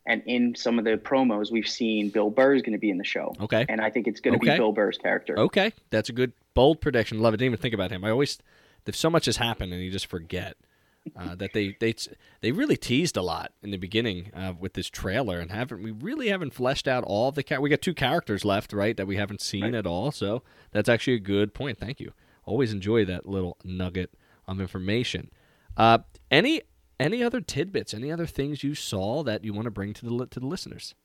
and in some of the promos, we've seen Bill Burr is going to be in the show. Okay. And I think it's going to Okay. be Bill Burr's character. Okay, that's a good bold prediction. Love it. Didn't even think about him. I always there's so much has happened and you just forget uh, that they they they really teased a lot in the beginning uh, with this trailer and haven't we really haven't fleshed out all of the char- we got two characters left right that we haven't seen Right. at all. So that's actually a good point. Thank you. Always enjoy that little nugget of information. Uh, any any other tidbits? Any other things you saw that you want to bring to the to the listeners?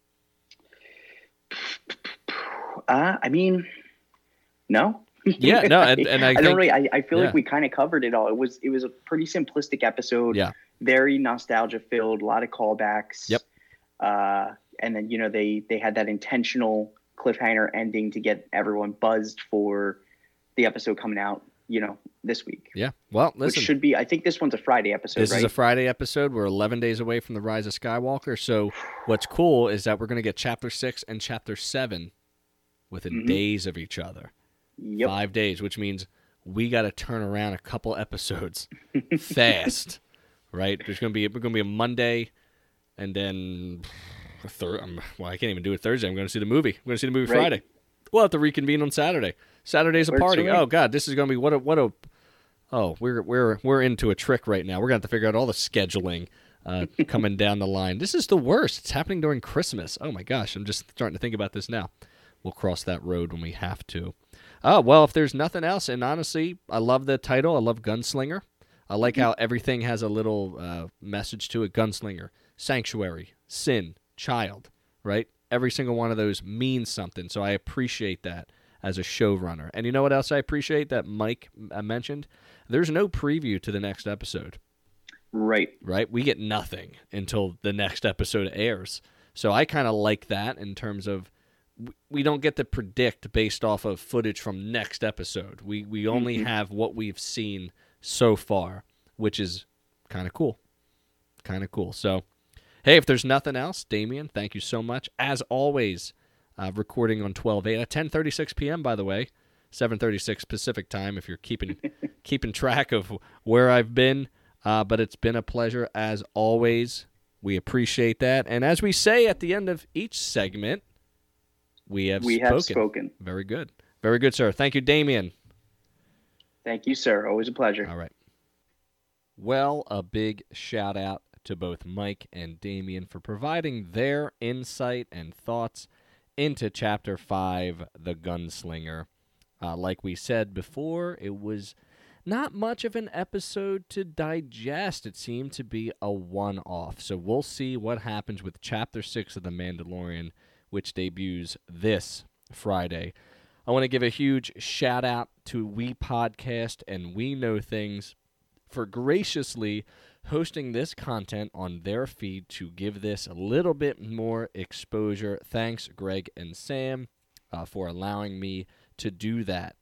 Uh, I mean, no. Yeah, no, and- and I i don't really. I, I feel yeah. like we kind of covered it all. It was it was a pretty simplistic episode. Yeah. Very nostalgia filled. A lot of callbacks. Yep. Uh, and then you know they they had that intentional cliffhanger ending to get everyone buzzed for the episode coming out. You know this week, Yeah. Well, listen. which should be. I think this one's a Friday episode. This right? is a Friday episode. We're 11 days away from the Rise of Skywalker. So, what's cool is that we're going to get Chapter 6 and Chapter 7 within Mhm. days of each other. Yep. Five days, which means we got to turn around a couple episodes fast, right? There's going to be we're to be a Monday, and then a third. Um, well, I can't even do it Thursday. I'm going to see the movie. I'm going to see the movie Right. Friday. We'll have to reconvene on Saturday. Saturday's a party. Oh God, this is going to be what a what a. Oh, we're we're we're into a trick right now. We're going to have to figure out all the scheduling uh, coming down the line. This is the worst. It's happening during Christmas. Oh my gosh, I'm just starting to think about this now. We'll cross that road when we have to. Oh, well, if there's nothing else, and honestly, I love the title. I love Gunslinger. I like how everything has a little uh, message to it Gunslinger, Sanctuary, Sin, Child, right? Every single one of those means something. So I appreciate that as a showrunner. And you know what else I appreciate that Mike uh, mentioned? There's no preview to the next episode Right. right? We get nothing until the next episode airs. So I kind of like that in terms of we don't get to predict based off of footage from next episode. We we only have what we've seen so far, which is kind of cool. Kind of cool. So, hey, if there's nothing else, Damien, thank you so much. As always, uh, recording on 12 8 at 10:36 p.m. By the way, 7:36 Pacific time. If you're keeping keeping track of where I've been, uh, but it's been a pleasure as always. We appreciate that, and as we say at the end of each segment, we have we spoken. have spoken. Very good, very good, sir. Thank you, Damien. Thank you, sir. Always a pleasure. All right. Well, a big shout out to both Mike and Damien for providing their insight and thoughts into Chapter 5, The Gunslinger. Uh, like we said before, it was not much of an episode to digest. It seemed to be a one off. So we'll see what happens with Chapter 6 of The Mandalorian, which debuts this Friday. I want to give a huge shout out to We Podcast and We Know Things for graciously hosting this content on their feed to give this a little bit more exposure. Thanks, Greg and Sam, uh, for allowing me to do that.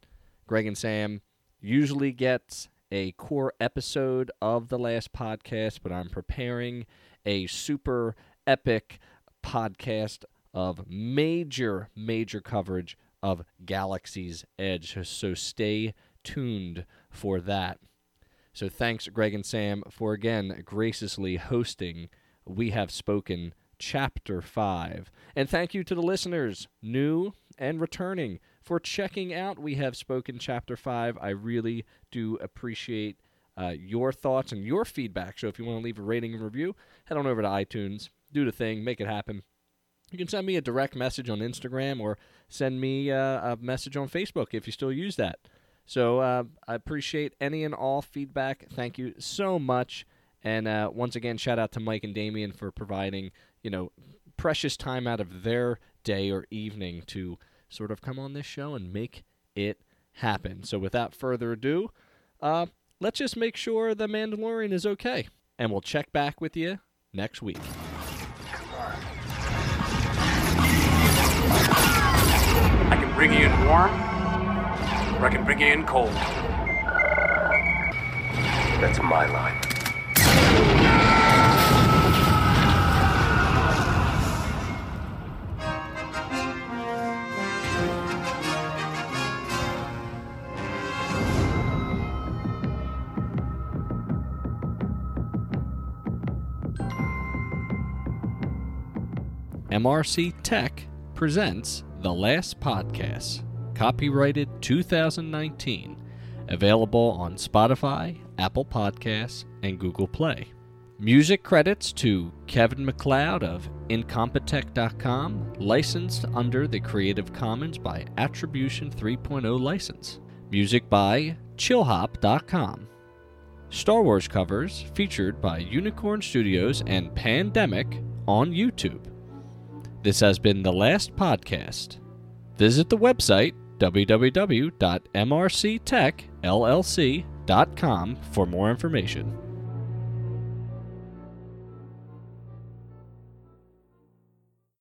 Greg and Sam usually gets a core episode of the last podcast, but I'm preparing a super epic podcast of major, major coverage of Galaxy's Edge. So stay tuned for that. So thanks, Greg and Sam, for again graciously hosting We Have Spoken Chapter 5. And thank you to the listeners, new and returning, for checking out We Have Spoken Chapter 5. I really do appreciate uh, your thoughts and your feedback. So if you want to leave a rating and review, head on over to iTunes, do the thing, make it happen. You can send me a direct message on Instagram or send me uh, a message on Facebook if you still use that. So uh, I appreciate any and all feedback. Thank you so much. And uh, once again, shout out to Mike and Damien for providing, you know, precious time out of their day or evening to sort of come on this show and make it happen. So without further ado, uh, let's just make sure the Mandalorian is okay. And we'll check back with you next week. Bring you in warm, or I can bring you in cold. That's my line. MRC Tech presents The Last Podcast, copyrighted 2019, available on Spotify, Apple Podcasts, and Google Play. Music credits to Kevin MacLeod of Incompetech.com, licensed under the Creative Commons by Attribution 3.0 license. Music by Chillhop.com. Star Wars covers featured by Unicorn Studios and Pandemic on YouTube. This has been the last podcast. Visit the website www.mrctechllc.com for more information.